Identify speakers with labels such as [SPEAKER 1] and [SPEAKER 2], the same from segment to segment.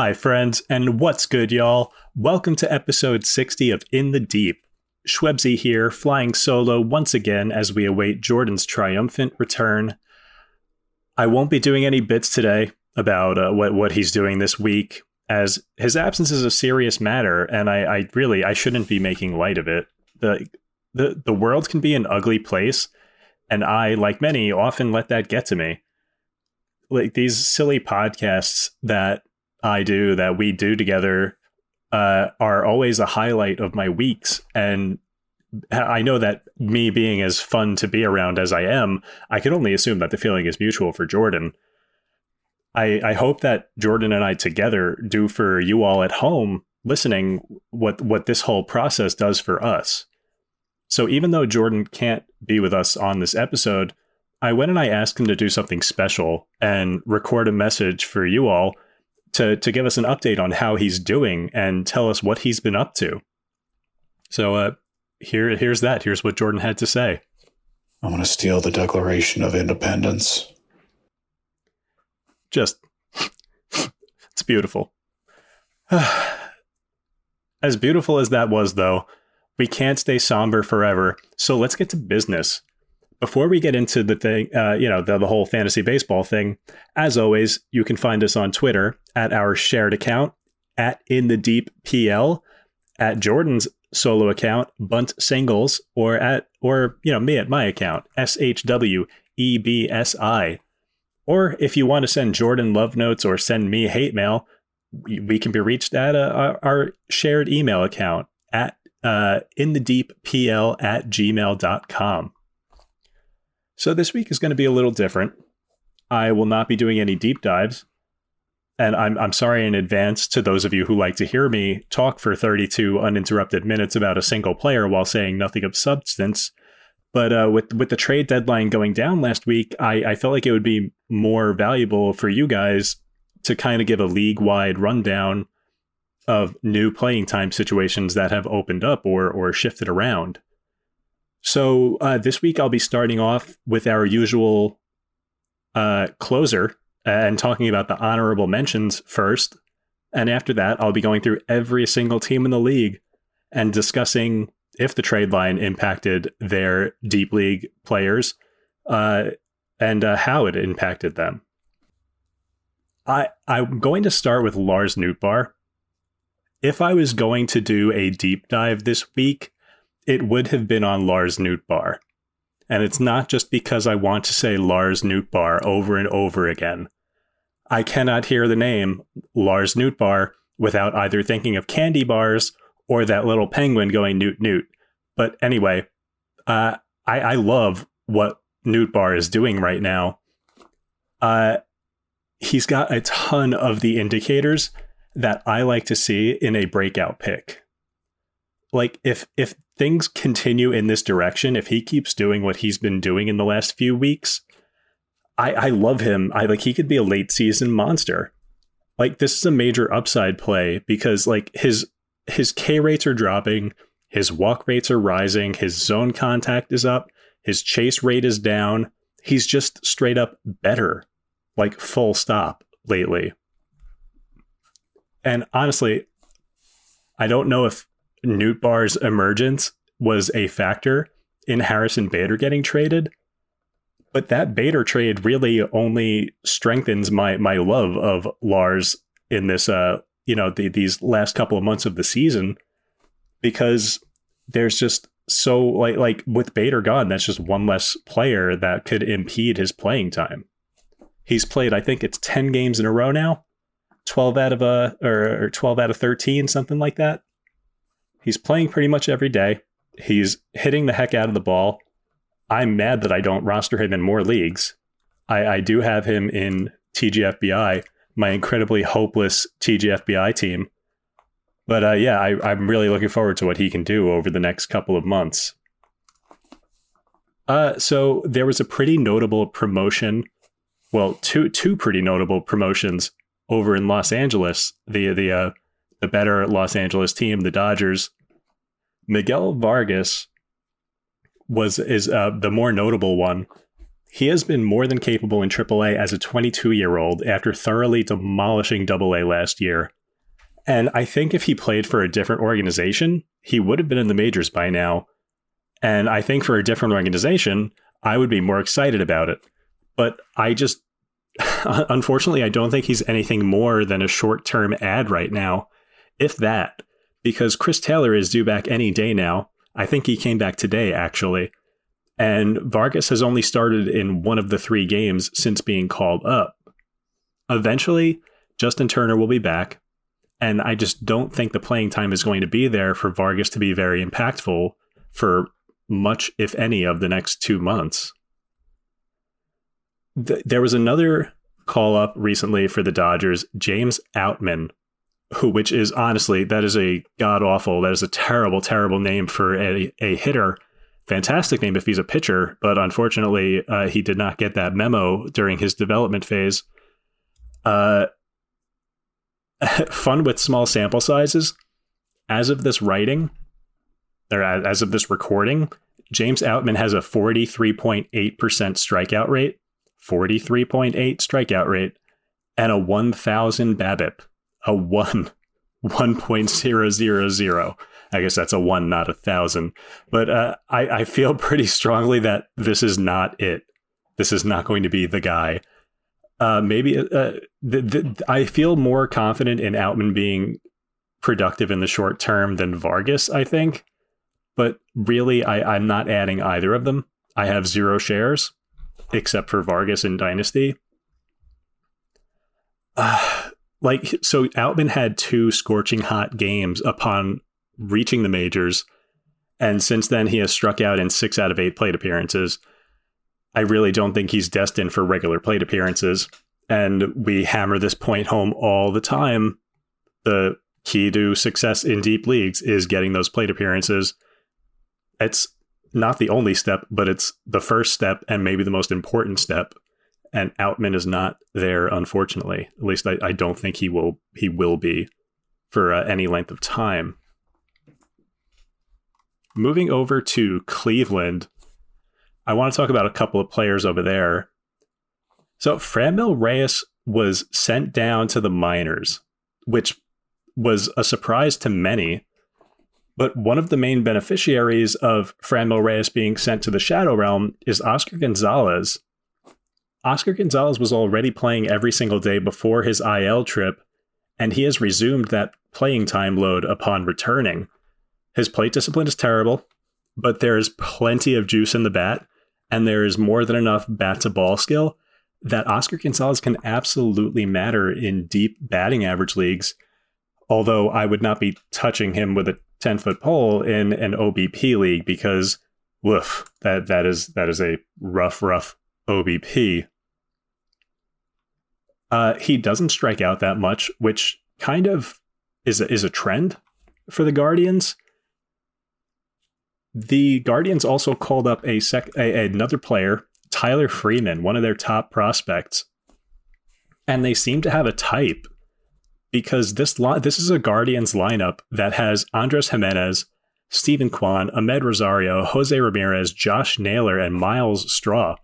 [SPEAKER 1] Hi, friends, and what's good, y'all? Welcome to episode 60 of In the Deep. Schwebzy here, flying solo once again as we await Jordan's triumphant return. I won't be doing any bits today about uh, what, what he's doing this week, as his absence is a serious matter, and I, I really I shouldn't be making light of it. The, the the world can be an ugly place, and I, like many, often let that get to me. Like these silly podcasts that I do that we do together uh, are always a highlight of my weeks. And I know that me being as fun to be around as I am, I can only assume that the feeling is mutual for Jordan. I, I hope that Jordan and I together do for you all at home listening what what this whole process does for us. So even though Jordan can't be with us on this episode, I went and I asked him to do something special and record a message for you all to to give us an update on how he's doing and tell us what he's been up to. So uh, here here's that. Here's what Jordan had to say.
[SPEAKER 2] I want to steal the Declaration of Independence.
[SPEAKER 1] Just it's beautiful. as beautiful as that was though, we can't stay somber forever. So let's get to business before we get into the thing, uh, you know, the, the whole fantasy baseball thing, as always, you can find us on Twitter at our shared account at in the deep PL, at Jordan's solo account Bunt Singles, or at or you know me at my account SHW EBSI. Or if you want to send Jordan love notes or send me hate mail, we can be reached at uh, our, shared email account at uh, in the deep PL at gmail.com. So this week is going to be a little different. I will not be doing any deep dives. And I'm, I'm sorry in advance to those of you who like to hear me talk for 32 uninterrupted minutes about a single player while saying nothing of substance. But uh, with with the trade deadline going down last week, I, I felt like it would be more valuable for you guys to kind of give a league wide rundown of new playing time situations that have opened up or or shifted around. So uh, this week I'll be starting off with our usual uh, closer and talking about the honorable mentions first. And after that, I'll be going through every single team in the league and discussing if the trade line impacted their deep league players uh, and uh, how it impacted them. I I'm going to start with Lars Nootbaar. If I was going to do a deep dive this week, it would have been on Lars Nootbaar. And it's not just because I want to say Lars Nootbaar over and over again. I cannot hear the name Lars Nootbaar without either thinking of candy bars or that little penguin going newt newt. But anyway, uh, I, I love what Nootbaar is doing right now. Uh, he's got a ton of the indicators that I like to see in a breakout pick like if if things continue in this direction, if he keeps doing what he's been doing in the last few weeks, I I love him. I like he could be a late season monster. Like this is a major upside play because like his his K rates are dropping, His walk rates are rising, his zone contact is up, his chase rate is down. He's just straight up better, like full stop lately. And honestly, I don't know if Nootbaar's emergence was a factor in Harrison Bader getting traded, but that Bader trade really only strengthens my my love of Lars in this uh you know the, these last couple of months of the season because there's just so like like with Bader gone that's just one less player that could impede his playing time. He's played I think it's 10 games in a row now. 12 out of a or 12 out of 13 something like that. He's playing pretty much every day. He's hitting the heck out of the ball. I'm mad that I don't roster him in more leagues. I, I do have him in TGFBI, my incredibly hopeless TGFBI team. But uh, yeah, I, I'm really looking forward to what he can do over the next couple of months. Uh, so there was a pretty notable promotion, well, two two pretty notable promotions over in Los Angeles. The the uh, the better Los Angeles team, the Dodgers. Miguel Vargas was is uh, the more notable one. He has been more than capable in AAA as a 22 year old after thoroughly demolishing AA last year. And I think if he played for a different organization, he would have been in the majors by now. And I think for a different organization, I would be more excited about it. But I just, unfortunately, I don't think he's anything more than a short term ad right now, if that, because Chris Taylor is due back any day now. I think he came back today, actually. And Vargas has only started in one of the three games since being called up. Eventually, Justin Turner will be back. And I just don't think the playing time is going to be there for Vargas to be very impactful for much, if any, of the next two months. Th- there was another call up recently for the Dodgers, James Outman, who, which is honestly, that is a god awful, that is a terrible, terrible name for a, a hitter. Fantastic name if he's a pitcher, but unfortunately, uh, he did not get that memo during his development phase. Uh, fun with small sample sizes. As of this writing, or as of this recording, James Outman has a 43.8% strikeout rate, 43.8 strikeout rate, and a 1000 BABIP a one, 1.000. I guess that's a one, not a thousand. But uh, I, I feel pretty strongly that this is not it. This is not going to be the guy. Uh, maybe uh, the, the, I feel more confident in Outman being productive in the short term than Vargas, I think. But really, I, I'm not adding either of them. I have zero shares, except for Vargas in Dynasty. Uh, like so Outman had two scorching hot games upon reaching the majors and since then he has struck out in 6 out of 8 plate appearances. I really don't think he's destined for regular plate appearances and we hammer this point home all the time. The key to success in deep leagues is getting those plate appearances. It's not the only step, but it's the first step and maybe the most important step and Outman is not there, unfortunately. At least I, I don't think he will he will be for uh, any length of time. Moving over to Cleveland, I want to talk about a couple of players over there. So Franmil Reyes was sent down to the minors, which was a surprise to many. But one of the main beneficiaries of Franmil Reyes being sent to the Shadow Realm is Oscar Gonzalez, Oscar Gonzalez was already playing every single day before his IL trip, and he has resumed that playing time load upon returning. His plate discipline is terrible, but there is plenty of juice in the bat, and there is more than enough bat to ball skill that Oscar Gonzalez can absolutely matter in deep batting average leagues. Although I would not be touching him with a 10 foot pole in an OBP league because woof, that that is that is a rough, rough OBP. Uh, he doesn't strike out that much, which kind of is a, is a trend for the Guardians. The Guardians also called up a, sec- a another player, Tyler Freeman, one of their top prospects, and they seem to have a type because this li- this is a Guardians lineup that has Andres Giménez, Steven Kwan, Amed Rosario, Jose Ramirez, Josh Naylor, and Myles Straw.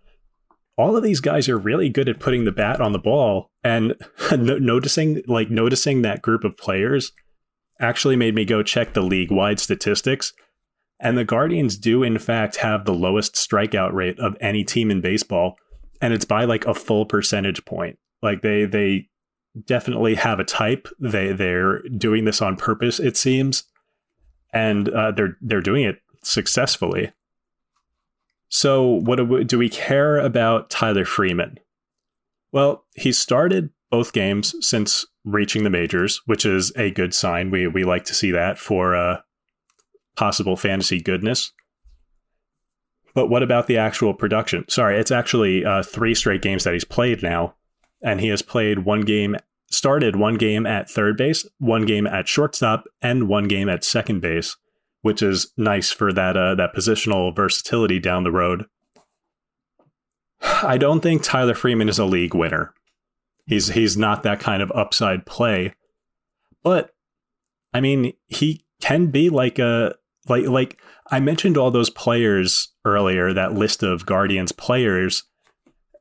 [SPEAKER 1] All of these guys are really good at putting the bat on the ball, and noticing like noticing that group of players actually made me go check the league wide statistics. And the Guardians do, in fact, have the lowest strikeout rate of any team in baseball. And it's by like a full percentage point. Like they they definitely have a type. They they're doing this on purpose, it seems, and uh, they're they're doing it successfully. So, what do we, do we care about Tyler Freeman? Well, he started both games since reaching the majors, which is a good sign. We we like to see that for uh, possible fantasy goodness. But what about the actual production? Sorry, it's actually uh, three straight games that he's played now, and he has played one game, started one game at third base, one game at shortstop, and one game at second base, which is nice for that uh, that positional versatility down the road. I don't think Tyler Freeman is a league winner. He's he's not that kind of upside play. But I mean, he can be like a like like I mentioned all those players earlier, that list of Guardians players,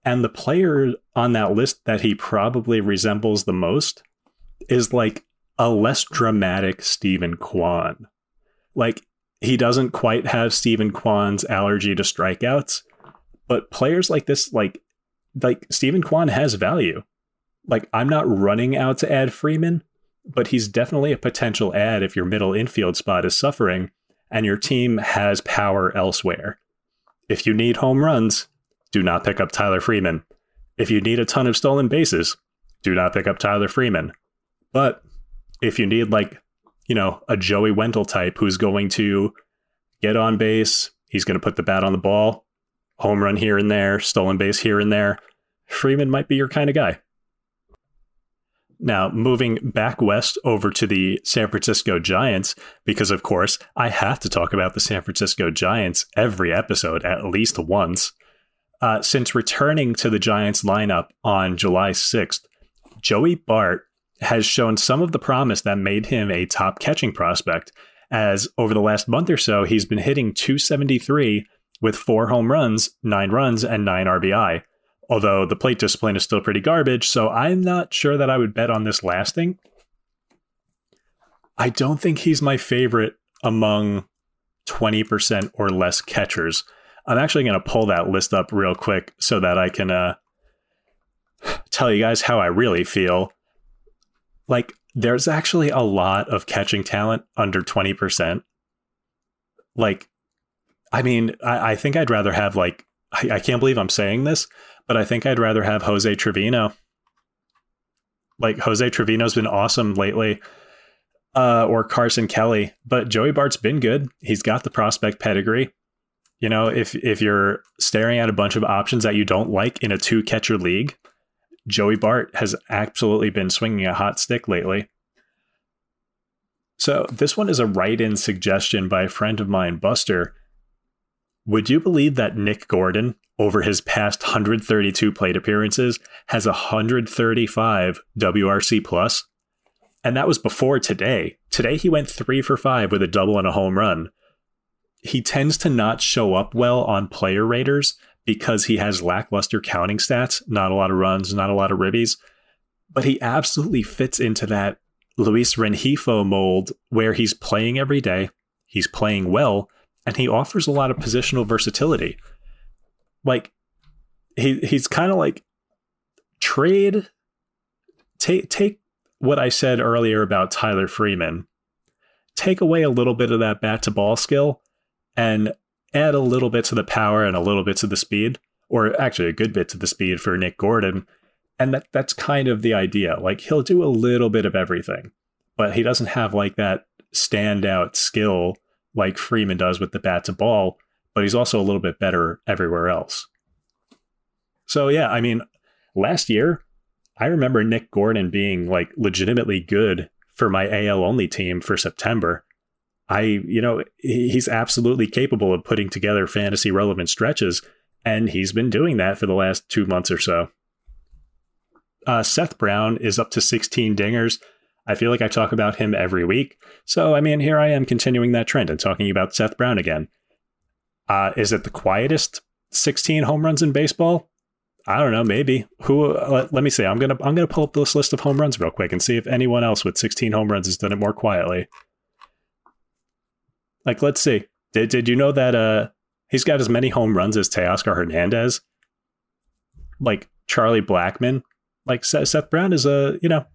[SPEAKER 1] and the player on that list that he probably resembles the most is like a less dramatic Steven Kwan. Like he doesn't quite have Steven Kwan's allergy to strikeouts, but players like this like like Steven Kwan has value like I'm not running out to add Freeman, but he's definitely a potential add if your middle infield spot is suffering and your team has power elsewhere. If you need home runs, do not pick up Tyler Freeman. If you need a ton of stolen bases, do not pick up Tyler Freeman. But if you need like, you know, a Joey Wendle type who's going to get on base, he's going to put the bat on the ball, home run here and there, stolen base here and there, Freeman might be your kind of guy. Now, moving back west over to the San Francisco Giants, because of course, I have to talk about the San Francisco Giants every episode at least once. Uh, since returning to the Giants lineup on July 6th, Joey Bart has shown some of the promise that made him a top catching prospect, as over the last month or so, he's been hitting 273 with four home runs, nine runs, and nine RBI although the plate discipline is still pretty garbage. So I'm not sure that I would bet on this lasting. I don't think he's my favorite among 20% or less catchers. I'm actually going to pull that list up real quick so that I can uh, tell you guys how I really feel. Like, there's actually a lot of catching talent under 20%. Like, I mean, I, I think I'd rather have, like, I, I can't believe I'm saying this, but I think I'd rather have Jose Trevino. Like Jose Trevino's been awesome lately, uh, or Carson Kelly, but Joey Bart's been good. He's got the prospect pedigree. You know, if if you're staring at a bunch of options that you don't like in a two catcher league, Joey Bart has absolutely been swinging a hot stick lately. So this one is a write-in suggestion by a friend of mine, Buster. Would you believe that Nick Gordon over his past 132 plate appearances has 135 WRC plus. And that was before today. Today he went 3 for 5 with a double and a home run. He tends to not show up well on player raters because he has lackluster counting stats, not a lot of runs, not a lot of ribbies, but he absolutely fits into that Luis Rengifo mold where he's playing every day, he's playing well, and he offers a lot of positional versatility like he he's kind of like trade take take what I said earlier about Tyler Freeman. Take away a little bit of that bat to ball skill and add a little bit to the power and a little bit to the speed, or actually a good bit to the speed for Nick Gordon. And that that's kind of the idea. Like he'll do a little bit of everything, but he doesn't have like that standout skill like Freeman does with the bat to ball but he's also a little bit better everywhere else. So yeah, I mean, last year I remember Nick Gordon being like legitimately good for my AL only team for September. I, you know, he's absolutely capable of putting together fantasy relevant stretches, and he's been doing that for the last two months or so. Uh, Seth Brown is up to 16 dingers. I feel like I talk about him every week. So, I mean, here I am continuing that trend and talking about Seth Brown again. Uh, is it the quietest 16 home runs in baseball? I don't know, maybe. Who? Uh, let, let, me see. I'm gonna I'm gonna pull up this list of home runs real quick and see if anyone else with 16 home runs has done it more quietly. Like, let's see. Did did you know that uh he's got as many home runs as Teoscar Hernandez? Like Charlie Blackmon. like Seth Brown is a you know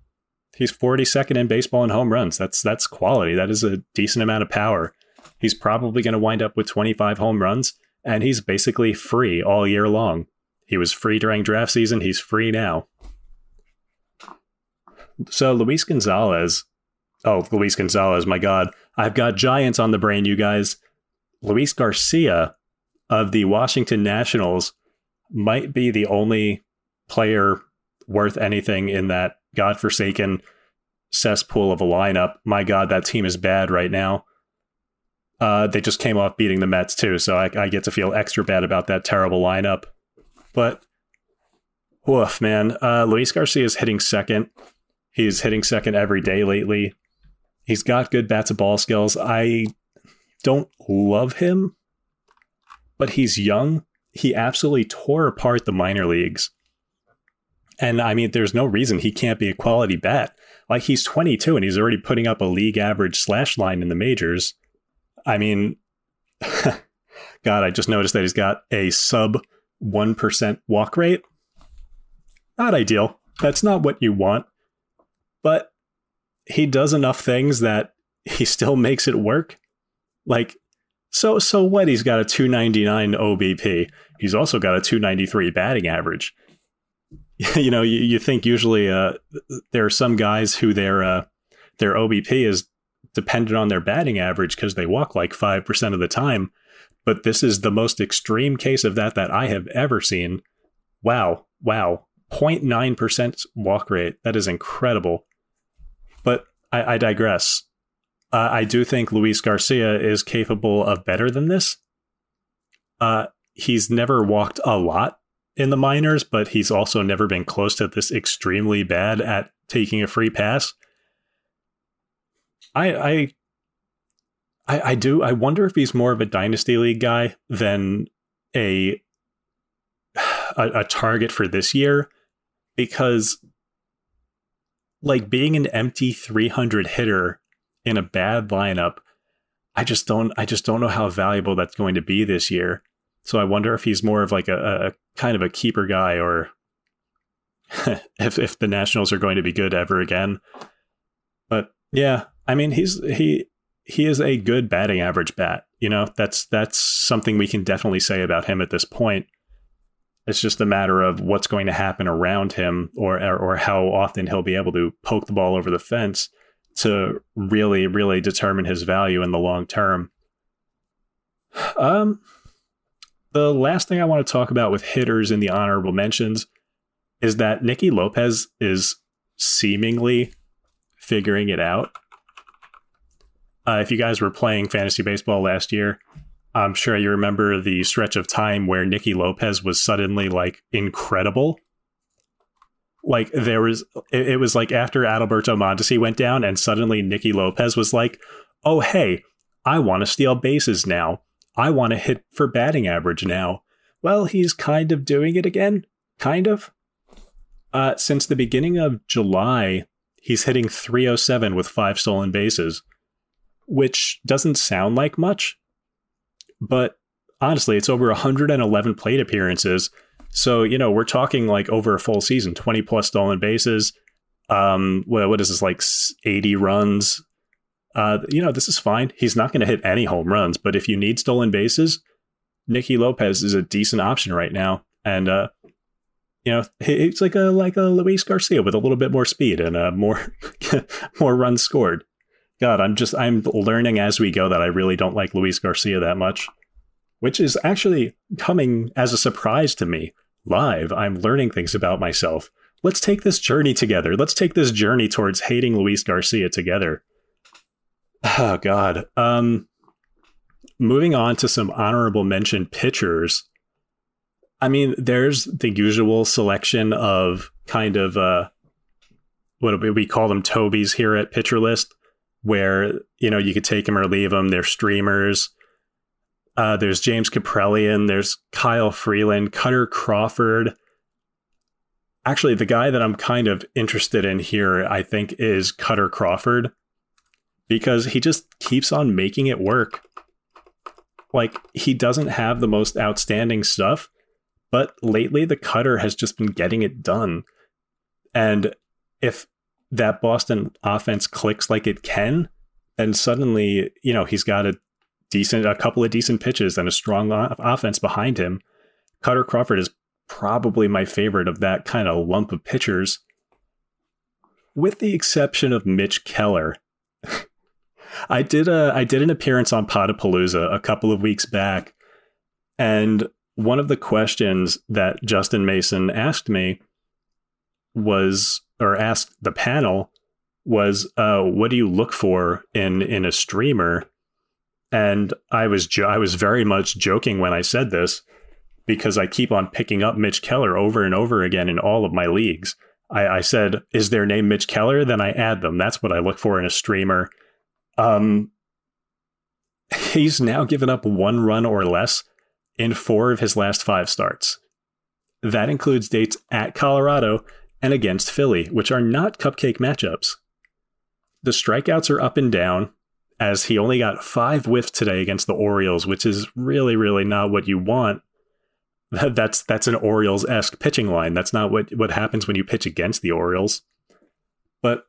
[SPEAKER 1] he's 42nd in baseball in home runs. That's that's quality. That is a decent amount of power. He's probably going to wind up with 25 home runs, and he's basically free all year long. He was free during draft season. He's free now. So Luis Gonzalez, oh Luis Gonzalez, my God, I've got giants on the brain, you guys. Luis Garcia of the Washington Nationals might be the only player worth anything in that godforsaken cesspool of a lineup. My God, that team is bad right now. Uh, they just came off beating the Mets too, so I, I, get to feel extra bad about that terrible lineup. But woof, man, uh, Luis Garcia is hitting second. He's hitting second every day lately. He's got good bats of ball skills. I don't love him, but he's young. He absolutely tore apart the minor leagues. And I mean, there's no reason he can't be a quality bat. Like he's 22 and he's already putting up a league average slash line in the majors. I mean, God, I just noticed that he's got a sub 1% walk rate. Not ideal. That's not what you want. But he does enough things that he still makes it work. Like, so so what? He's got a 299 OBP. He's also got a 293 batting average. you know, you, you think usually uh, there are some guys who their uh, their OBP is dependent on their batting average because they walk like five percent of the time. But this is the most extreme case of that that I have ever seen. Wow, wow, 0.9 percent walk rate. That is incredible. But I, I digress. Uh, I do think Luis Garcia is capable of better than this. Uh, he's never walked a lot in the minors, but he's also never been close to this extremely bad at taking a free pass. I I I, I do I wonder if he's more of a dynasty league guy than a, a, a target for this year because like being an empty 300 hitter in a bad lineup I just don't I just don't know how valuable that's going to be this year. So I wonder if he's more of like a, a kind of a keeper guy or if if the Nationals are going to be good ever again. But yeah, I mean he's he he is a good batting average bat. You know, that's that's something we can definitely say about him at this point. It's just a matter of what's going to happen around him or or how often he'll be able to poke the ball over the fence to really really determine his value in the long term. Um the last thing I want to talk about with hitters in the honorable mentions is that Nicky Lopez is seemingly figuring it out. Uh, if you guys were playing fantasy baseball last year, I'm sure you remember the stretch of time where Nicky Lopez was suddenly like incredible. Like there was, it, it was like after Adalberto Mondesi went down, and suddenly Nicky Lopez was like, "Oh hey, I want to steal bases now." I want to hit for batting average now. Well, he's kind of doing it again. Kind of. Uh, since the beginning of July, he's hitting 307 with five stolen bases, which doesn't sound like much, but honestly, it's over 111 plate appearances. So, you know, we're talking like over a full season, 20 plus stolen bases. Um, what, what is this, like 80 runs, uh, you know, this is fine. He's not going to hit any home runs, but if you need stolen bases, Nicky Lopez is a decent option right now. And, uh, you know, it's like a like a Luis Garcia with a little bit more speed and uh, more more runs scored. God, I'm just I'm learning as we go that I really don't like Luis Garcia that much, which is actually coming as a surprise to me. Live, I'm learning things about myself. Let's take this journey together. Let's take this journey towards hating Luis Garcia together. Oh God. Um, moving on to some honorable mention pitchers. I mean, there's the usual selection of kind of uh, what we call them Tobies here at Pitcher List, where you know you could take them or leave them. They're streamers. Uh, there's James Kaprielian. There's Kyle Freeland, Kutter Crawford. Actually, the guy that I'm kind of interested in here, I think, is Kutter Crawford because he just keeps on making it work. Like, he doesn't have the most outstanding stuff, but lately the cutter has just been getting it done. And if that Boston offense clicks like it can, then suddenly, you know, he's got a decent, a couple of decent pitches and a strong offense behind him. Kutter Crawford is probably my favorite of that kind of lump of pitchers, with the exception of Mitch Keller. I did a I did an appearance on Podapalooza a couple of weeks back, and one of the questions that Justin Mason asked me was or asked the panel was uh, what do you look for in in a streamer? And i was jo- i was very much joking when i said this because i keep on picking up mitch keller over and over again in all of my leagues. I, I said is their name mitch keller? Then i add them. That's what i look for in a streamer. Um he's now given up one run or less in four of his last five starts. That includes dates at colorado and against Philly, which are not cupcake matchups. The strikeouts are up and down, as he only got five whiffs today against the Orioles, which is really, really not what you want. That's that's an Orioles esque pitching line. That's not what what happens when you pitch against the Orioles. But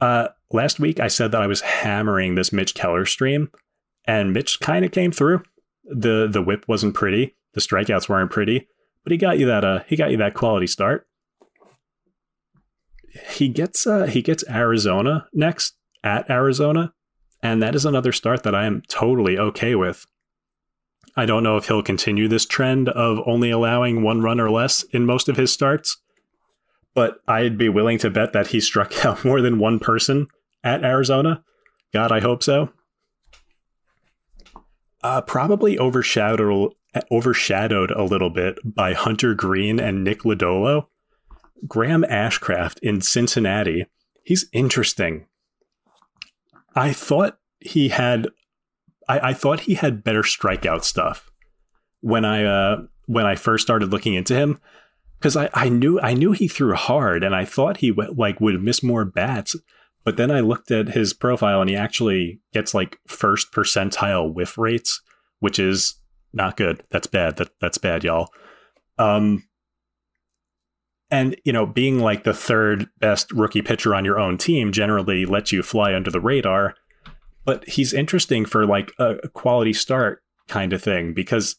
[SPEAKER 1] uh, last week I said that I was hammering this Mitch Keller stream, and Mitch kind of came through. the The whip wasn't pretty, the strikeouts weren't pretty, but he got you that uh he got you that quality start he gets uh, he gets Arizona next at Arizona, and that is another start that I am totally okay with. I don't know if he'll continue this trend of only allowing one run or less in most of his starts, but I'd be willing to bet that he struck out more than one person at Arizona. God, I hope so. Uh, probably overshadowed overshadowed a little bit by Hunter Greene and Nick Lodolo. Graham Ashcraft in Cincinnati. He's interesting. I thought he had I, I thought he had better strikeout stuff when I uh when I first started looking into him because I, I knew I knew he threw hard and I thought he w- like would miss more bats but then I looked at his profile and he actually gets like first percentile whiff rates which is not good that's bad that that's bad y'all um and, you know, being like the third best rookie pitcher on your own team generally lets you fly under the radar. But he's interesting for like a quality start kind of thing because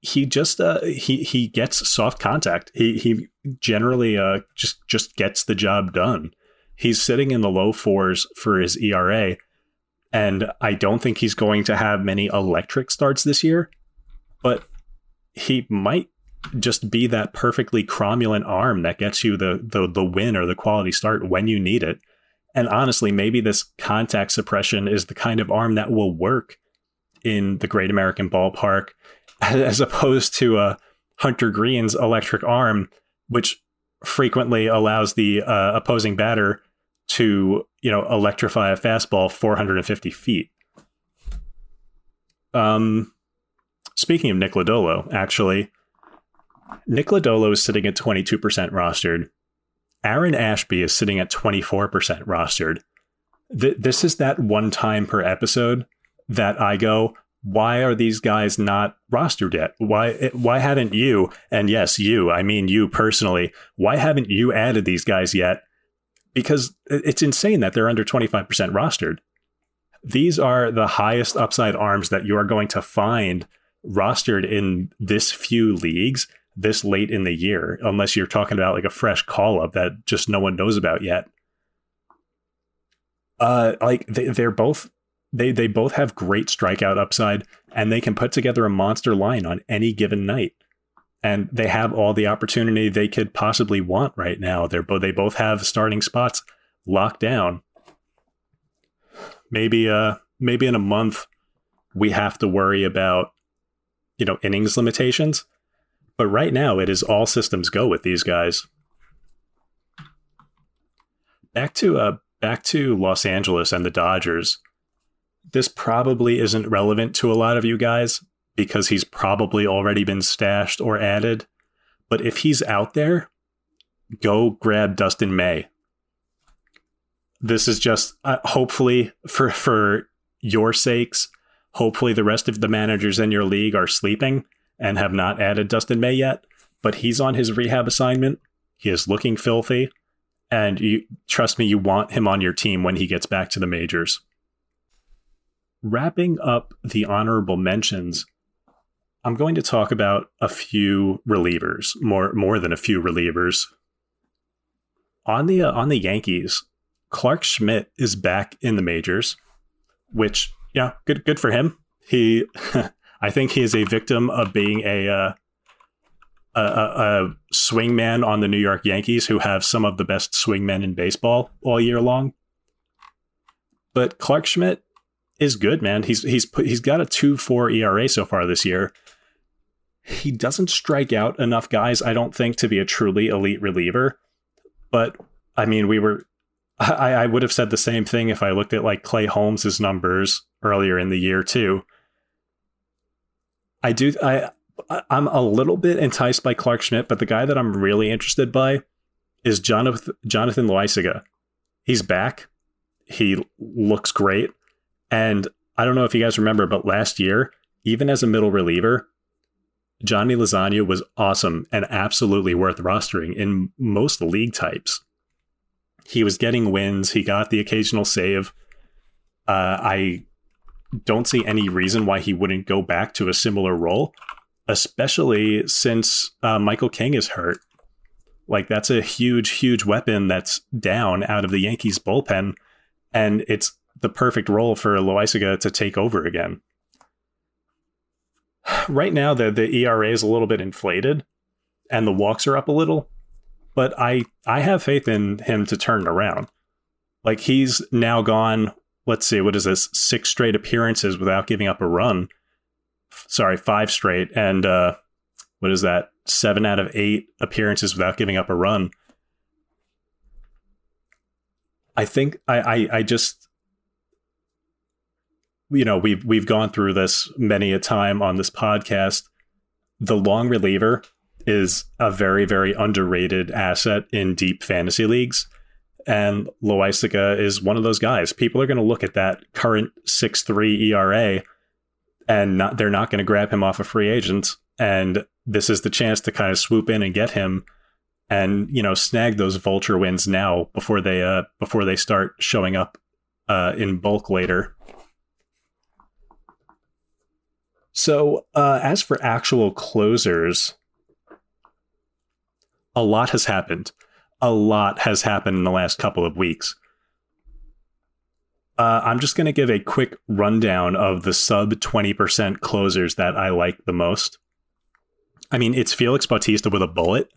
[SPEAKER 1] he just uh, he he gets soft contact. He he generally uh, just just gets the job done. He's sitting in the low fours for his ERA, and I don't think he's going to have many electric starts this year. But he might just be that perfectly cromulent arm that gets you the, the the win or the quality start when you need it. And honestly, maybe this contact suppression is the kind of arm that will work in the Great American Ballpark, as opposed to a Hunter Greene's electric arm, which frequently allows the uh, opposing batter to you know electrify a fastball 450 feet. Um, speaking of Nick Lodolo, actually, Nick Lodolo is sitting at 22% rostered. Aaron Ashby is sitting at 24% rostered. Th- this is that one time per episode that I go, why are these guys not rostered yet? Why why haven't you? And yes, you, I mean you personally, why haven't you added these guys yet? Because it's insane that they're under 25% rostered. These are the highest upside arms that you are going to find rostered in this few leagues this late in the year, unless you're talking about like a fresh call up that just no one knows about yet. Uh, like they, they're both they they both have great strikeout upside, and they can put together a monster line on any given night. And they have all the opportunity they could possibly want right now. They're both they both have starting spots locked down. Maybe uh maybe in a month we have to worry about you know innings limitations but right now, it is all systems go with these guys. back to uh back to Los Angeles and the Dodgers. This probably isn't relevant to a lot of you guys because he's probably already been stashed or added. But if he's out there, go grab Dustin May. This is just uh, hopefully for for your sakes. Hopefully, the rest of the managers in your league are sleeping and have not added Dustin May yet. But he's on his rehab assignment. He is looking filthy, and you trust me, you want him on your team when he gets back to the majors. Wrapping up the honorable mentions, I'm going to talk about a few relievers, more more than a few relievers. On the uh, on the Yankees, Clarke Schmidt is back in the majors, which yeah, good good for him. He, I think he is a victim of being a uh, a, a, swingman on the New York Yankees, who have some of the best swingmen in baseball all year long. But Clarke Schmidt is good, man. He's he's put, he's got a two four ERA so far this year. He doesn't strike out enough guys, I don't think, to be a truly elite reliever. But I mean, we were I, I would have said the same thing if I looked at like Clay Holmes's numbers earlier in the year too. I do I I'm a little bit enticed by Clarke Schmidt, but the guy that I'm really interested by is Jonathan Jonathan Loaisiga. He's back. He looks great. And I don't know if you guys remember, but last year, even as a middle reliever, Johnny Lasagna was awesome and absolutely worth rostering in most league types. He was getting wins. He got the occasional save. Uh, I don't see any reason why he wouldn't go back to a similar role, especially since uh, Michael King is hurt. Like that's a huge, huge weapon that's down out of the Yankees bullpen, and it's the perfect role for Loaisiga to take over again. Right now, the the ERA is a little bit inflated, and the walks are up a little but I I have faith in him to turn around. Like he's now gone. Let's see, what is this? Six straight appearances without giving up a run. F- sorry, five straight, and uh, what is that? Seven out of eight appearances without giving up a run. I think I, I, I just you know we've we've gone through this many a time on this podcast. The long reliever is a very, very underrated asset in deep fantasy leagues. And Loaisiga is one of those guys. People are going to look at that current 6-3 ERA and not, they're not going to grab him off a free agent. And this is the chance to kind of swoop in and get him and, you know, snag those vulture wins now before they uh before they start showing up uh in bulk later. So, uh, as for actual closers, a lot has happened. A lot has happened in the last couple of weeks. Uh, I'm just going to give a quick rundown of the sub 20% closers that I like the most. I mean, it's Felix Bautista with a bullet.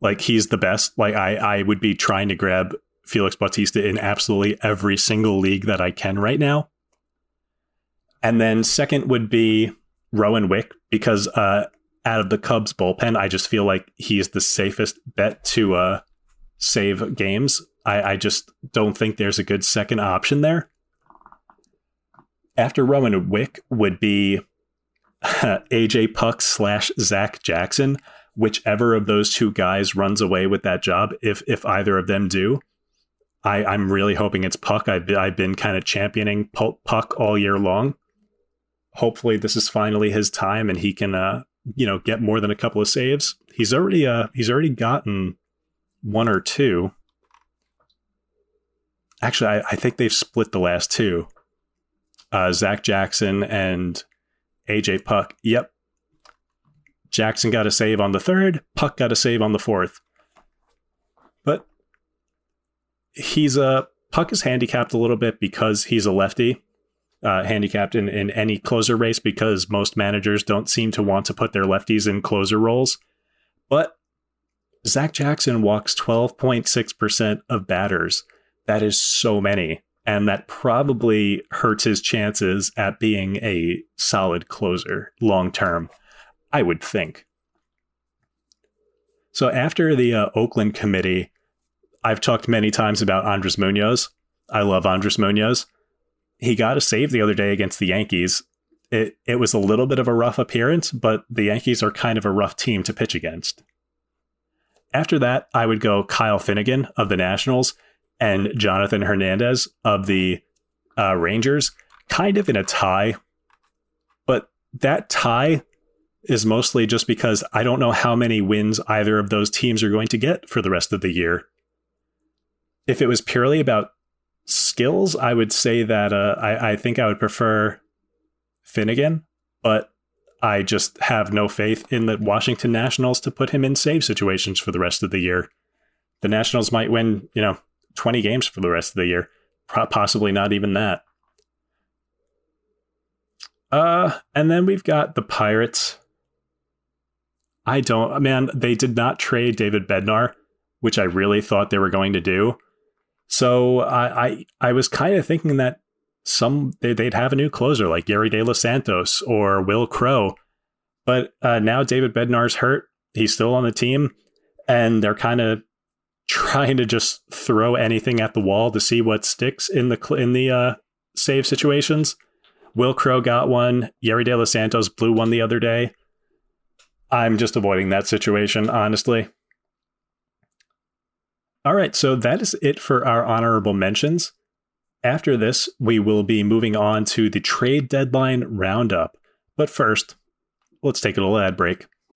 [SPEAKER 1] Like, he's the best. Like, I, I would be trying to grab Felix Bautista in absolutely every single league that I can right now. And then second would be Rowan Wick because uh, out of the Cubs bullpen, I just feel like he's the safest bet to uh, save games. I, I just don't think there's a good second option there. After Rowan Wick would be AJ Puk slash Zach Jackson. Whichever of those two guys runs away with that job, if if either of them do, I, I'm really hoping it's Puk. I've, I've been kind of championing Puk all year long. Hopefully, this is finally his time, and he can uh, you know get more than a couple of saves. He's already uh he's already gotten one or two. Actually, I, I think they've split the last two. Uh, Zach Jackson and AJ Puk. Yep. Jackson got a save on the third. Puk got a save on the fourth. But he's a Puk is handicapped a little bit because he's a lefty uh, handicapped in, in any closer race because most managers don't seem to want to put their lefties in closer roles. But Zach Jackson walks 12.6% of batters. That is so many. And that probably hurts his chances at being a solid closer long term, I would think. So after the uh, Oakland committee I've talked many times about Andres Munoz. I love Andres Munoz. He got a save the other day against the Yankees. It it was a little bit of a rough appearance, but the Yankees are kind of a rough team to pitch against. After that, I would go Kyle Finnegan of the Nationals and Jonathan Hernandez of the uh, Rangers, kind of in a tie. But that tie is mostly just because I don't know how many wins either of those teams are going to get for the rest of the year. If it was purely about skills, I would say that uh, I, I think I would prefer Finnegan, but I just have no faith in the Washington Nationals to put him in save situations for the rest of the year. The Nationals might win, you know, 20 games for the rest of the year, possibly not even that. Uh, and then we've got the Pirates. I don't, man, they did not trade David Bednar, which I really thought they were going to do. So I, I, I was kind of thinking that some they, would have a new closer like Yerry De Los Santos or Wil Crowe. But uh, now David Bednar's hurt. He's still on the team, and they're kind of trying to just throw anything at the wall to see what sticks in the in the uh, save situations. Wil Crowe got one. Yerry De Los Santos blew one the other day. I'm just avoiding that situation, honestly. All right, so that is it for our honorable mentions. After this, we will be moving on to the trade deadline roundup. But first, let's take a little ad break.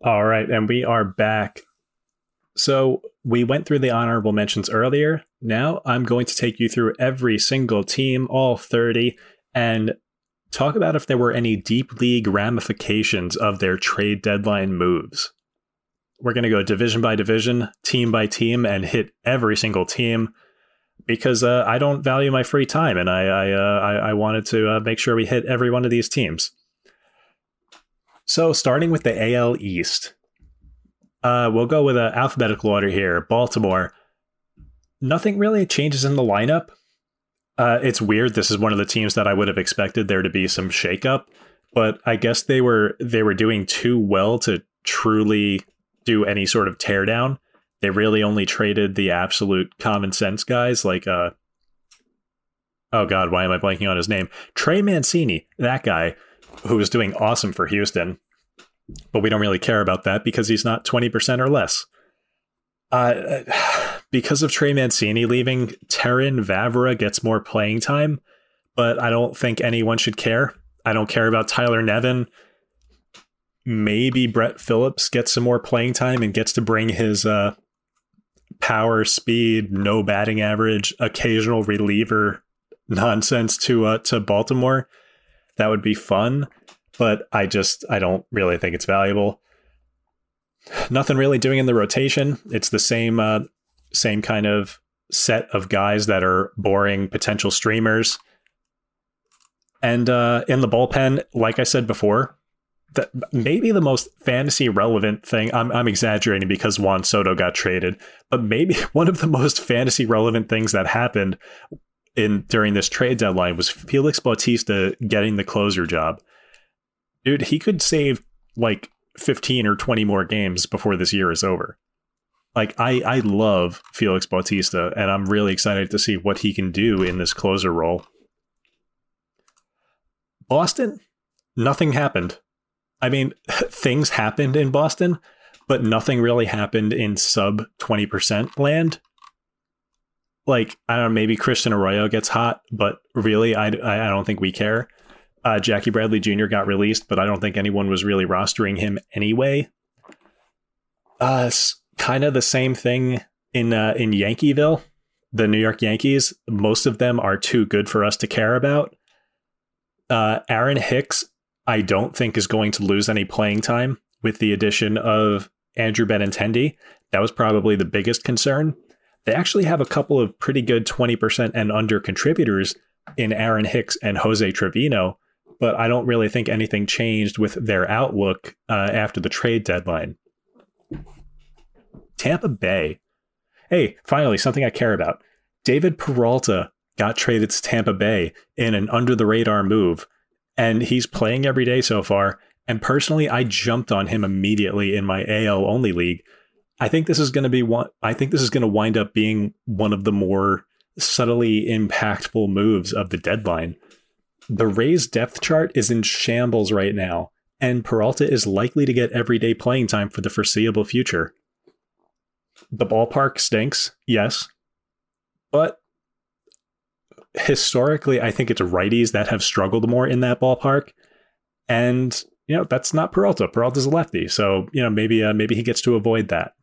[SPEAKER 1] All right, and we are back. So we went through the honorable mentions earlier. Now I'm going to take you through every single team, all 30, and talk about if there were any deep league ramifications of their trade deadline moves. We're going to go division by division, team by team, and hit every single team because uh, I don't value my free time, and I I, uh, I, I wanted to uh, make sure we hit every one of these teams. So, starting with the AL East, uh, we'll go with an alphabetical order here. Baltimore. Nothing really changes in the lineup. Uh, it's weird. This is one of the teams that I would have expected there to be some shakeup, but I guess they were they were doing too well to truly do any sort of teardown. They really only traded the absolute common sense guys like uh oh god, why am I blanking on his name? Trey Mancini, that guy who was doing awesome for Houston, but we don't really care about that because he's not 20% or less. Uh, because of Trey Mancini leaving, Terrin Vavra gets more playing time, but I don't think anyone should care. I don't care about Tyler Nevin. Maybe Brett Phillips gets some more playing time and gets to bring his uh, power, speed, no batting average, occasional reliever nonsense to uh, to Baltimore that would be fun, but I just I don't really think it's valuable. Nothing really doing in the rotation. It's the same uh, same kind of set of guys that are boring potential streamers. And uh, in the bullpen, like I said before, that maybe the most fantasy relevant thing. I'm, I'm exaggerating because Juan Soto got traded, but maybe one of the most fantasy relevant things that happened in during this trade deadline was Felix Bautista getting the closer job. Dude, he could save like 15 or 20 more games before this year is over. Like I I love Felix Bautista and I'm really excited to see what he can do in this closer role. Boston, nothing happened. I mean, things happened in Boston, but nothing really happened in sub 20% land. Like I don't know, maybe Christian Arroyo gets hot, but really, I I don't think we care. Uh, Jackie Bradley Jr. got released, but I don't think anyone was really rostering him anyway. Uh, kind of the same thing in uh, in Yankeeville, the New York Yankees. Most of them are too good for us to care about. Uh, Aaron Hicks, I don't think is going to lose any playing time with the addition of Andrew Benintendi. That was probably the biggest concern. They actually have a couple of pretty good 20% and under contributors in Aaron Hicks and Jose Trevino, but I don't really think anything changed with their outlook uh, after the trade deadline. Tampa Bay. Hey, finally, something I care about. David Peralta got traded to Tampa Bay in an under the radar move, and he's playing every day so far. And personally, I jumped on him immediately in my AL only league. I think this is going to be one. I think this is going to wind up being one of the more subtly impactful moves of the deadline. The Rays depth chart is in shambles right now, and Peralta is likely to get everyday playing time for the foreseeable future. The ballpark stinks, yes, but historically, I think it's righties that have struggled more in that ballpark. And you know that's not Peralta. Peralta's a lefty, so you know maybe uh, maybe he gets to avoid that.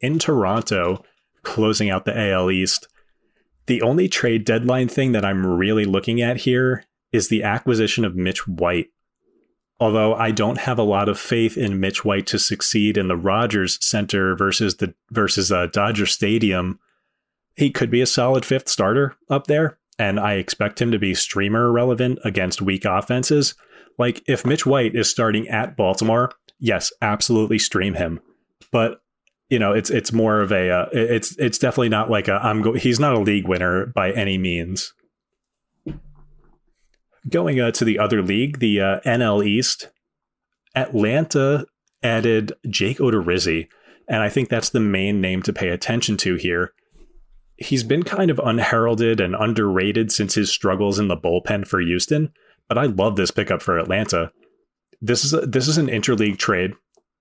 [SPEAKER 1] In Toronto, closing out the AL East, the only trade deadline thing that I'm really looking at here is the acquisition of Mitch White. Although I don't have a lot of faith in Mitch White to succeed in the Rogers Center versus the versus uh, Dodger Stadium, he could be a solid fifth starter up there, and I expect him to be streamer relevant against weak offenses. Like if Mitch White is starting at Baltimore, yes, absolutely stream him. But you know, it's it's more of a uh, it's it's definitely not like a I'm go- he's not a league winner by any means. Going uh, to the other league, the uh, NL East, Atlanta added Jake Odorizzi, and I think that's the main name to pay attention to here. He's been kind of unheralded and underrated since his struggles in the bullpen for Houston, but I love this pickup for Atlanta. This is a, this is an interleague trade.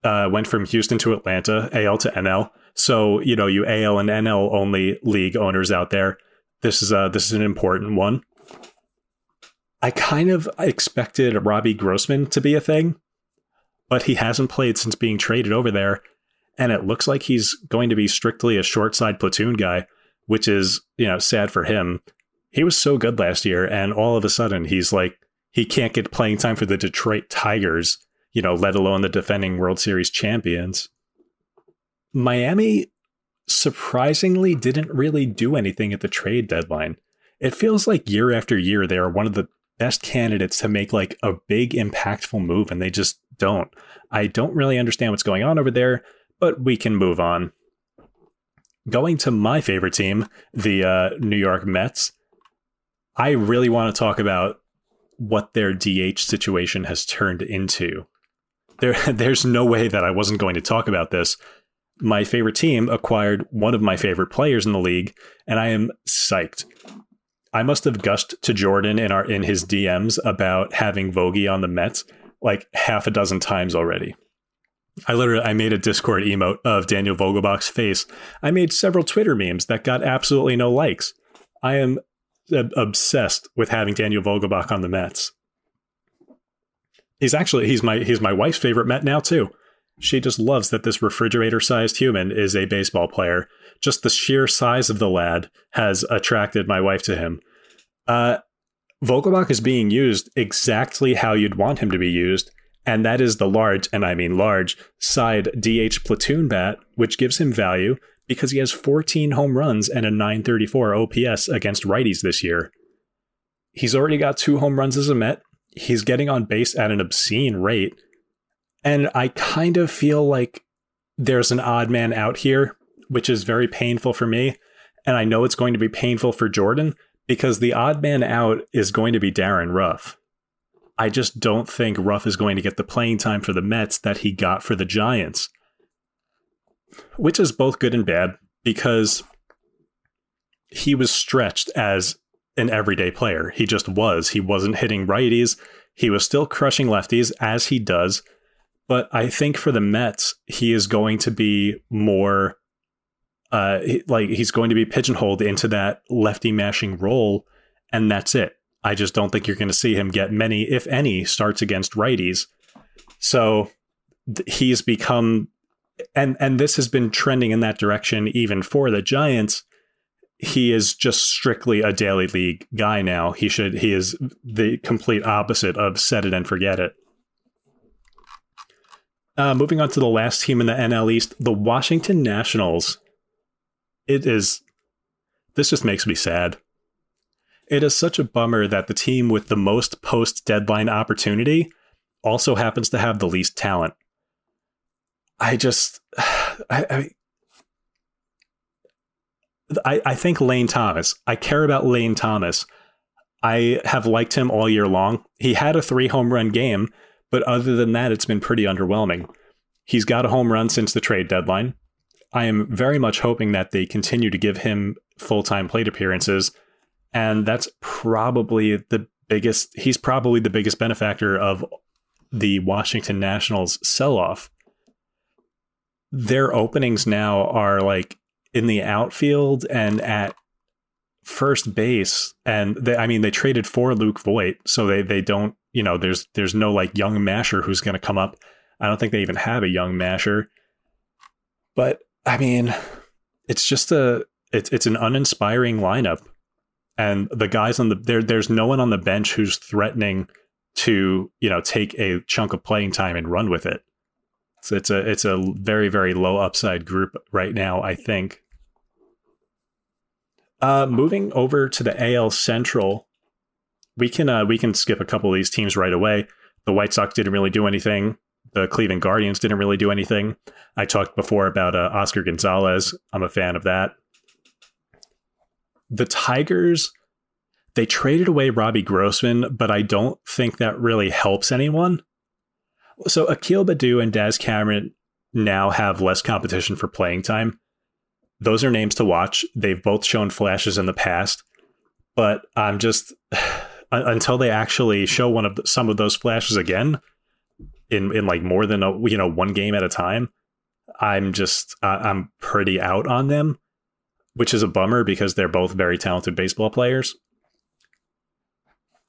[SPEAKER 1] Uh, went from Houston to Atlanta, AL to NL. So you know, you AL and NL only league owners out there, this is a this is an important one. I kind of expected Robbie Grossman to be a thing, but he hasn't played since being traded over there, and it looks like he's going to be strictly a short side platoon guy, which is you know sad for him. He was so good last year, and all of a sudden he's like he can't get playing time for the Detroit Tigers, you know, let alone the defending World Series champions. Miami surprisingly didn't really do anything at the trade deadline. It feels like year after year they are one of the best candidates to make like a big impactful move and they just don't. I don't really understand what's going on over there, but we can move on. Going to my favorite team, the uh, New York Mets. I really want to talk about what their DH situation has turned into. There, there's no way that I wasn't going to talk about this. My favorite team acquired one of my favorite players in the league, and I am psyched. I must have gushed to Jordan in our in his DMs about having Vogie on the Mets like half a dozen times already. I literally I made a Discord emote of Daniel Vogelbach's face. I made several Twitter memes that got absolutely no likes. I am uh, obsessed with having Daniel Vogelbach on the Mets. He's actually he's my he's my wife's favorite Met now too. She just loves that this refrigerator-sized human is a baseball player. Just the sheer size of the lad has attracted my wife to him. Uh, Vogelbach is being used exactly how you'd want him to be used, and that is the large, and I mean large, side DH platoon bat, which gives him value because he has 14 home runs and a 934 OPS against righties this year. He's already got two home runs as a Met. He's getting on base at an obscene rate. And I kind of feel like there's an odd man out here, which is very painful for me. And I know it's going to be painful for Jordan because the odd man out is going to be Darin Ruf. I just don't think Ruf is going to get the playing time for the Mets that he got for the Giants which is both good and bad because he was stretched as an everyday player. He just was. He wasn't hitting righties. He was still crushing lefties as he does. But I think for the Mets, he is going to be more Uh, like he's going to be pigeonholed into that lefty mashing role, and that's it. I just don't think you're going to see him get many, if any, starts against righties. So he's become, and and this has been trending in that direction even for the Giants. He is just strictly a daily league guy now. He should he is the complete opposite of set it and forget it. Uh, moving on to the last team in the NL East, the Washington Nationals. It is. This just makes me sad. It is such a bummer that the team with the most post deadline opportunity also happens to have the least talent. I just, I, I, I think Lane Thomas. I care about Lane Thomas. I have liked him all year long. He had a three home run game, but other than that, it's been pretty underwhelming. He's got a home run since the trade deadline. I am very much hoping that they continue to give him full time plate appearances. And that's probably the biggest, he's probably the biggest benefactor of the Washington Nationals sell off. Their openings now are like in the outfield and at first base. And they, I mean, they traded for Luke Voit, so they, they don't, you know, there's, there's no like young masher who's going to come up. I don't think they even have a young masher. But I mean, it's just a it's it's an uninspiring lineup, and the guys on the there there's no one on the bench who's threatening to you know take a chunk of playing time and run with it. So it's a it's a very very low upside group right now. I think. Uh, moving over to the AL Central, we can uh, we can skip a couple of these teams right away. The White Sox didn't really do anything the Cleveland Guardians didn't really do anything. I talked before about uh, Oscar Gonzalez. I'm a fan of that. The Tigers, they traded away Robbie Grossman, but I don't think that really helps anyone. So Akil Baddoo and Daz Cameron now have less competition for playing time. Those are names to watch. They've both shown flashes in the past, but I'm just until they actually show one of the, some of those flashes again, in in like more than a you know one game at a time, I'm just uh, I'm pretty out on them, which is a bummer because they're both very talented baseball players.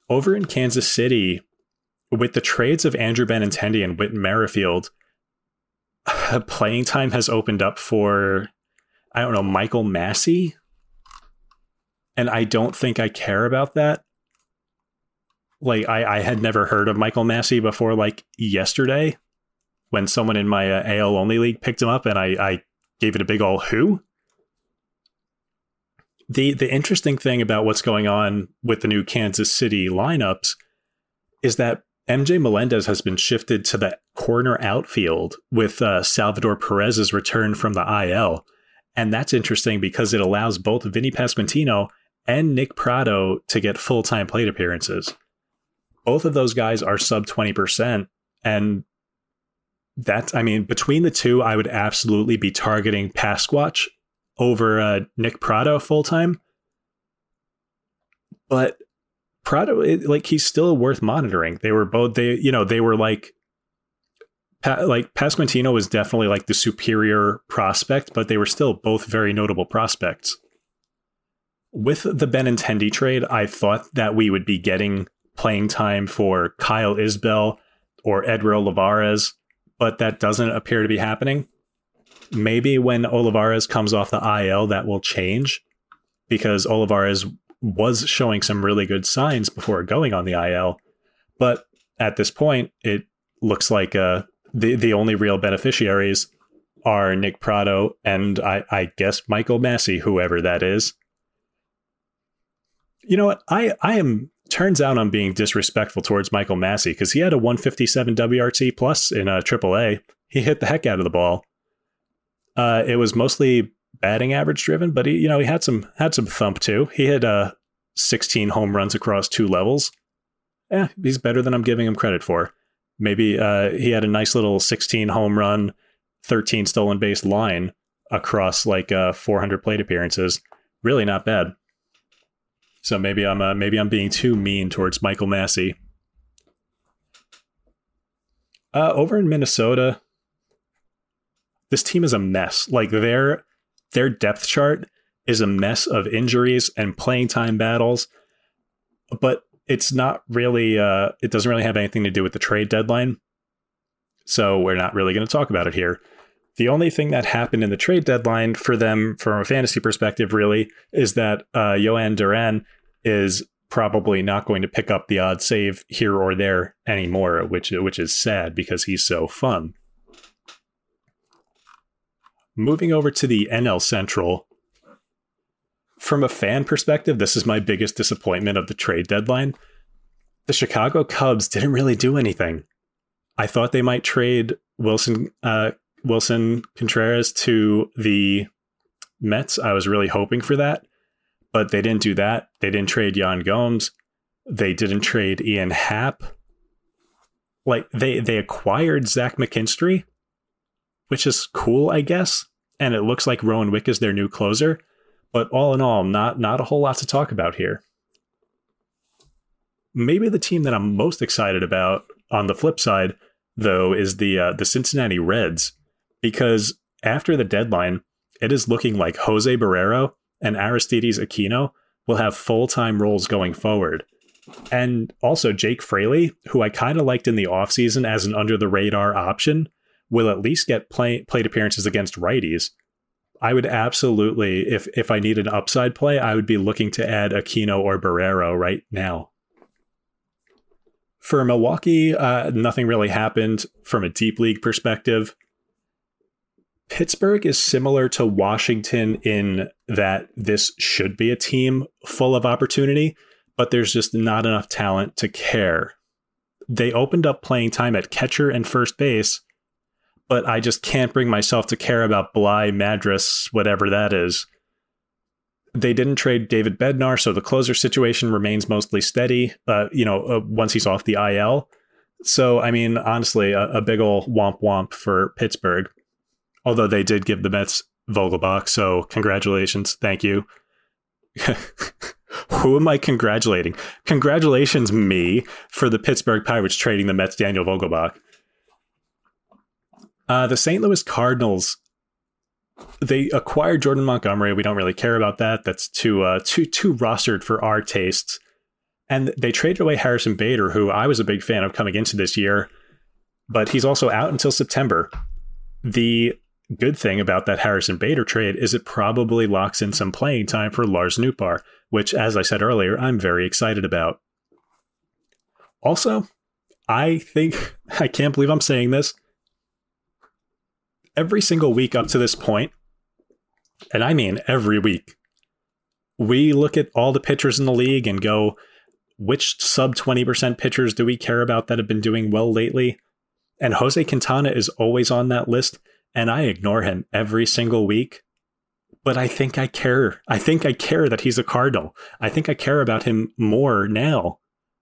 [SPEAKER 1] Over in Kansas City, with the trades of Andrew Benintendi and Whit Merrifield, playing time has opened up for I don't know Michael Massey, and I don't think I care about that like I, I had never heard of Michael Massey before like yesterday when someone in my uh, AL only league picked him up and I, I gave it a big ol' who. The the interesting thing about what's going on with the new Kansas City lineups is that MJ Melendez has been shifted to the corner outfield with uh, Salvador Perez's return from the IL. And that's interesting because it allows both Vinny Pasquantino and Nick Pratto to get full time plate appearances both of those guys are sub 20%. And that's, I mean, between the two, I would absolutely be targeting Pasquatch over uh, Nick Pratto full time. But Pratto, it, like, he's still worth monitoring. They were both, they, you know, they were like, pa- like Pasquantino was definitely like the superior prospect, but they were still both very notable prospects. With the Benintendi trade, I thought that we would be getting playing time for Kyle Isbel or Edward Olivares, but that doesn't appear to be happening. Maybe when Olivares comes off the IL, that will change because Olivares was showing some really good signs before going on the IL. But at this point, it looks like uh, the the only real beneficiaries are Nick Pratto and I, I guess Michael Massey, whoever that is. You know what? I, I am turns out I'm being disrespectful towards Michael Massey because he had a 157 WRC plus in a AAA. He hit the heck out of the ball. Uh, it was mostly batting average driven, but he, you know, he had some had some thump too. He had uh, 16 home runs across two levels. Yeah, he's better than I'm giving him credit for. Maybe uh, he had a nice little 16 home run, 13 stolen base line across like uh, 400 plate appearances. Really not bad. So maybe I'm uh, maybe I'm being too mean towards Michael Massey. Uh, over in Minnesota, this team is a mess. Like they're their depth chart is a mess of injuries and playing time battles, but it's not really, uh, it doesn't really have anything to do with the trade deadline. So we're not really going to talk about it here. The only thing that happened in the trade deadline for them, from a fantasy perspective, really, is that uh, Duran is probably not going to pick up the odd save here or there anymore, which which is sad because he's so fun. Moving over to the NL Central, from a fan perspective, this is my biggest disappointment of the trade deadline. The Chicago Cubs didn't really do anything. I thought they might trade Wilson uh, Willson Contreras to the Mets. I was really hoping for that, but they didn't do that. They didn't trade Yan Gomes. They didn't trade Ian Happ. Like they they acquired Zach McKinstry, which is cool, I guess. And it looks like Rowan Wick is their new closer. But all in all, not not a whole lot to talk about here. Maybe the team that I'm most excited about on the flip side, though, is the uh, the Cincinnati Reds, because after the deadline, it is looking like Jose Barrero and Aristides Aquino will have full time roles going forward. And also Jake Fraley, who I kind of liked in the offseason as an under the radar option, will at least get play, plate appearances against righties. I would absolutely, if if I need an upside play, I would be looking to add Aquino or Barrero right now. For Milwaukee, uh, nothing really happened from a deep league perspective. Pittsburgh is similar to Washington in that this should be a team full of opportunity, but there's just not enough talent to care. They opened up playing time at catcher and first base, but I just can't bring myself to care about Bligh, Madris, whatever that is. They didn't trade David Bednar, so the closer situation remains mostly steady. Uh, you know, uh, once he's off the IL. So, I mean, honestly, a, a big ol' womp womp for Pittsburgh although they did give the Mets Vogelbach. So congratulations. Thank you. Who am I congratulating? Congratulations, me, for the Pittsburgh Pirates trading the Mets Daniel Vogelbach. Uh, the St. Louis Cardinals, they acquired Jordan Montgomery. We don't really care about that. That's too uh, too too rostered for our tastes. And they traded away Harrison Bader, who I was a big fan of coming into this year, but he's also out until September. The good thing about that Harrison Bader trade is it probably locks in some playing time for Lars Nootbaar, which, as I said earlier, I'm very excited about. Also, I think, I can't believe I'm saying this. Every single week up to this point, and I mean every week, we look at all the pitchers in the league and go, which sub 20% pitchers do we care about that have been doing well lately? And Jose Quintana is always on that list and I ignore him every single week. But I think I care. I think I care that he's a Cardinal. I think I care about him more now.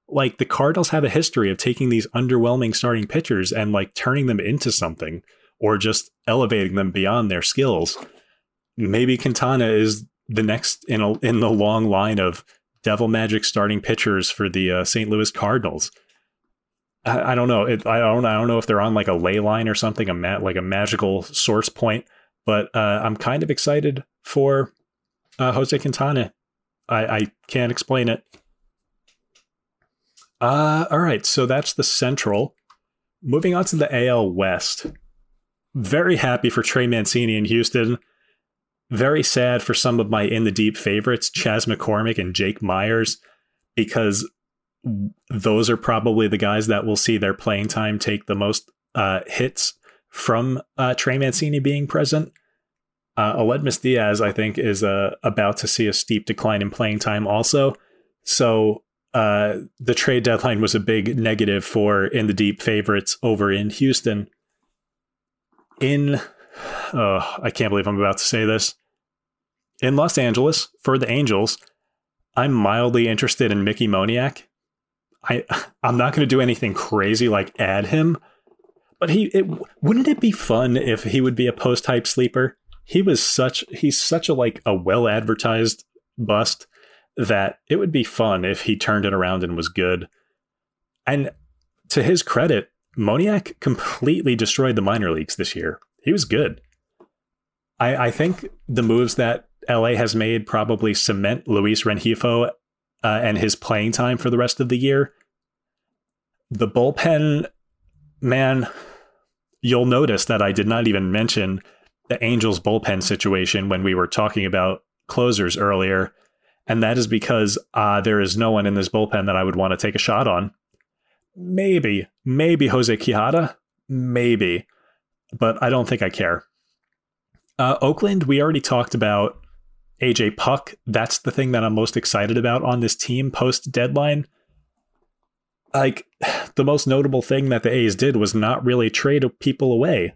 [SPEAKER 1] Like the Cardinals have a history of taking these underwhelming starting pitchers and like turning them into something or just elevating them beyond their skills. Maybe Quintana is the next in a, in the long line of devil magic starting pitchers for the uh, St. Louis Cardinals. I, I don't know. It, I don't. I don't know if they're on like a ley line or something, a ma- like a magical source point. But uh, I'm kind of excited for uh, Jose Quintana. I, I can't explain it. Uh, all right, so that's the Central. Moving on to the AL West. Very happy for Trey Mancini in Houston. Very sad for some of my in the deep favorites, Chas McCormick and Jake Myers, because those are probably the guys that will see their playing time take the most uh, hits from uh, Trey Mancini being present. Uh, Aledmys Diaz, I think, is uh, about to see a steep decline in playing time also. So uh, the trade deadline was a big negative for in the deep favorites over in Houston. In, oh, I can't believe I'm about to say this. In Los Angeles, for the Angels, I'm mildly interested in Mickey Moniak. I I'm not going to do anything crazy like add him, but he it, wouldn't it be fun if he would be a post type sleeper? He was such he's such a like a well advertised bust that it would be fun if he turned it around and was good. And to his credit, Moniak completely destroyed the minor leagues this year. He was good. I, I think the moves that LA has made probably cement Luis Rengifo uh, and his playing time for the rest of the year. The bullpen, man, you'll notice that I did not even mention the Angels bullpen situation when we were talking about closers earlier. And that is because uh, there is no one in this bullpen that I would want to take a shot on. Maybe, maybe Jose Quijada, maybe, but I don't think I care. Uh, Oakland, we already talked about AJ Puk. That's the thing that I'm most excited about on this team post deadline. Like, the most notable thing that the A's did was not really trade people away.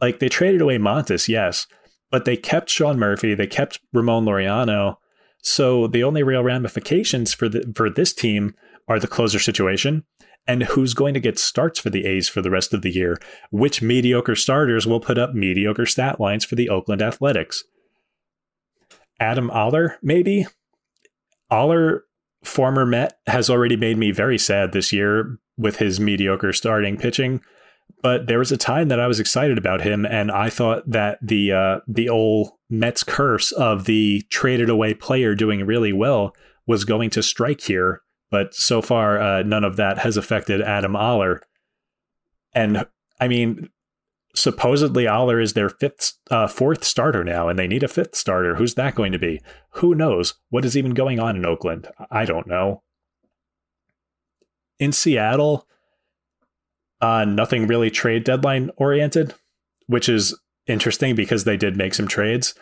[SPEAKER 1] Like, they traded away Montas, yes, but they kept Sean Murphy, they kept Ramon Laureano. So the only real ramifications for the for this team are the closer situation and who's going to get starts for the A's for the rest of the year. Which mediocre starters will put up mediocre stat lines for the Oakland Athletics? Adam Oller, maybe. Oller, former Met, has already made me very sad this year with his mediocre starting pitching. But there was a time that I was excited about him, and I thought that the uh, the old Mets curse of the traded away player doing really well was going to strike here. But so far, uh, none of that has affected Adam Oller. And I mean, supposedly Oller is their fifth, uh, fourth starter now, and they need a fifth starter. Who's that going to be? Who knows? What is even going on in Oakland? I don't know. In Seattle, uh, nothing really trade deadline oriented, which is interesting because they did make some trades.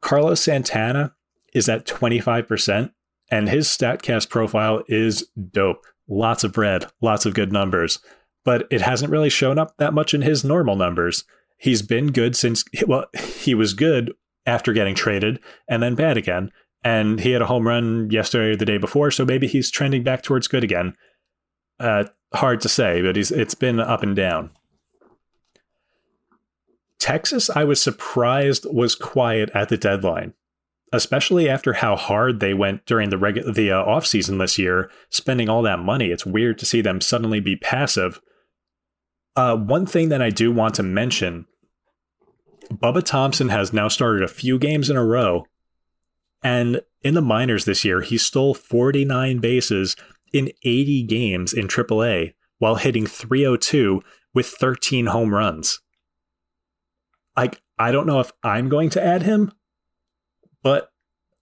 [SPEAKER 1] Carlos Santana is at 25%, and his StatCast profile is dope. Lots of bread, lots of good numbers but it hasn't really shown up that much in his normal numbers. He's been good since, well, he was good after getting traded and then bad again. And he had a home run yesterday or the day before, so maybe he's trending back towards good again. Uh, hard to say, but he's it's been up and down. Texas, I was surprised was quiet at the deadline, especially after how hard they went during the regu- the uh, offseason this year, spending all that money. It's weird to see them suddenly be passive uh, one thing that I do want to mention Bubba Thompson has now started a few games in a row. And in the minors this year, he stole 49 bases in 80 games in AAA while hitting 302 with 13 home runs. I, I don't know if I'm going to add him, but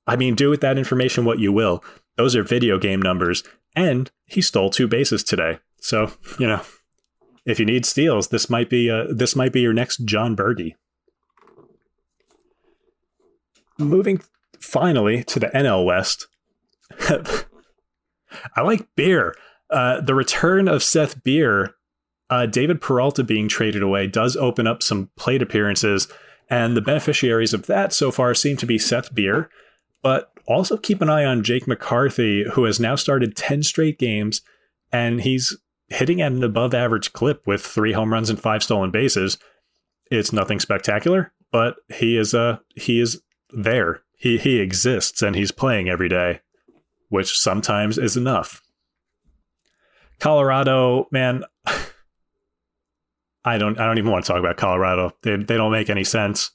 [SPEAKER 1] I mean, do with that information what you will. Those are video game numbers, and he stole two bases today. So, you know, if you need steals, this might be uh, this might be your next Jon Berti. Moving finally to the NL West, I like beer. Uh, the return of Seth Beer, uh, David Peralta being traded away, does open up some plate appearances, and the beneficiaries of that so far seem to be Seth Beer, but also keep an eye on Jake McCarthy, who has now started ten straight games, and he's hitting at an above average clip with three home runs and five stolen bases. It's nothing spectacular, but he is uh he is there. He he exists and he's playing every day, which sometimes is enough. Colorado, man, I don't I don't even want to talk about Colorado. They they don't make any sense.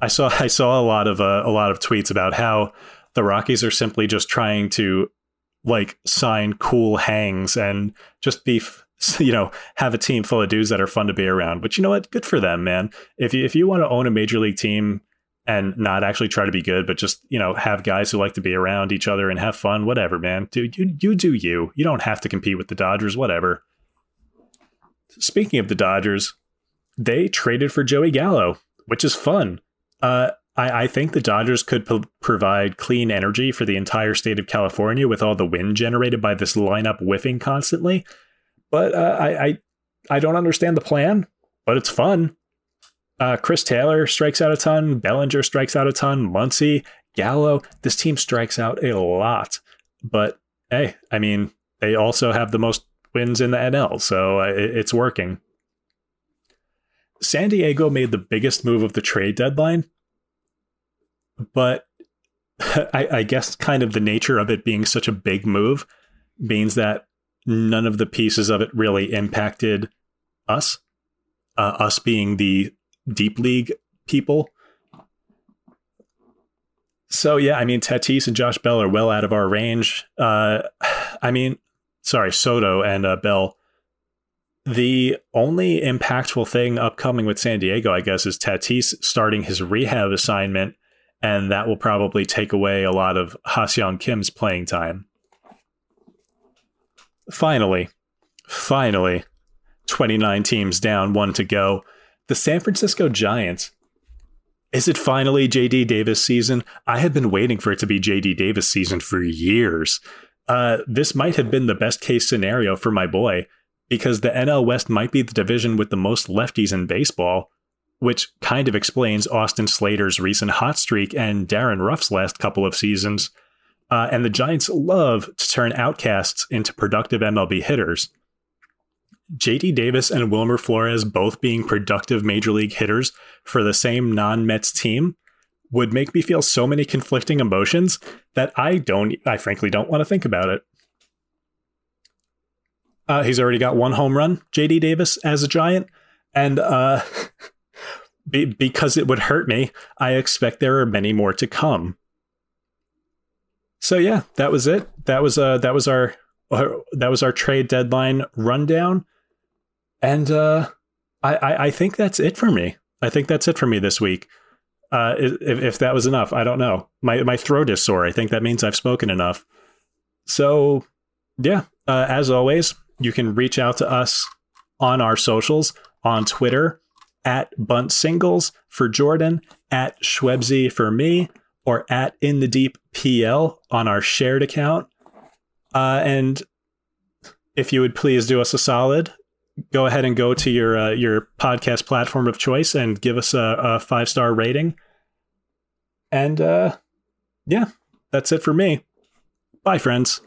[SPEAKER 1] I saw I saw a lot of uh, a lot of tweets about how the Rockies are simply just trying to like sign cool hangs and just be you know have a team full of dudes that are fun to be around. But you know what? Good for them man. If you if you want to own a major league team and not actually try to be good but just you know have guys who like to be around each other and have fun whatever man. Dude you you do you. You don't have to compete with the dodgers whatever speaking of the dodgers they traded for joey gallo which is fun uh I, I think the Dodgers could p- provide clean energy for the entire state of California with all the wind generated by this lineup whiffing constantly. But uh, I, I I don't understand the plan, but it's fun. Uh, Chris Taylor strikes out a ton. Bellinger strikes out a ton. Muncy, Gallo. This team strikes out a lot. But hey, I mean, they also have the most wins in the NL, so uh, it, it's working. San Diego made the biggest move of the trade deadline, but I, I, guess kind of the nature of it being such a big move means that none of the pieces of it really impacted us. Uh, us being the deep league people. So yeah, I mean Tatis and Josh Bell are well out of our range. Uh, I mean, sorry, Soto and uh, Bell. The only impactful thing upcoming with San Diego, I guess, is Tatis starting his rehab assignment, and that will probably take away a lot of Ha-Seong Kim's playing time. Finally, finally, 29 teams down, one to go. The San Francisco Giants is it finally JD Davis season? I have been waiting for it to be JD Davis season for years. Uh, this might have been the best case scenario for my boy because the NL West might be the division with the most lefties in baseball, which kind of explains Austin Slater's recent hot streak and Darin Ruf's last couple of seasons. Uh, and the Giants love to turn outcasts into productive MLB hitters. JD Davis and Wilmer Flores both being productive major league hitters for the same non Mets team would make me feel so many conflicting emotions that I don't, I frankly don't want to think about it. Uh, he's already got one home run, JD Davis, as a Giant. And uh, be, because it would hurt me, I expect there are many more to come. So yeah, that was it. That was uh that was our, our that was our trade deadline rundown. And uh, I, I, I think that's it for me. I think that's it for me this week. Uh, if, if that was enough, I don't know. My my throat is sore. I think that means I've spoken enough. So, yeah. Uh, as always, you can reach out to us on our socials on Twitter at Bunt Singles for Jordan, at Schwebzy for me, or at In the Deep PL on our shared account. Uh, and if you would please do us a solid, go ahead and go to your uh, your podcast platform of choice and give us a, a five star rating. And uh, yeah, that's it for me. Bye, friends.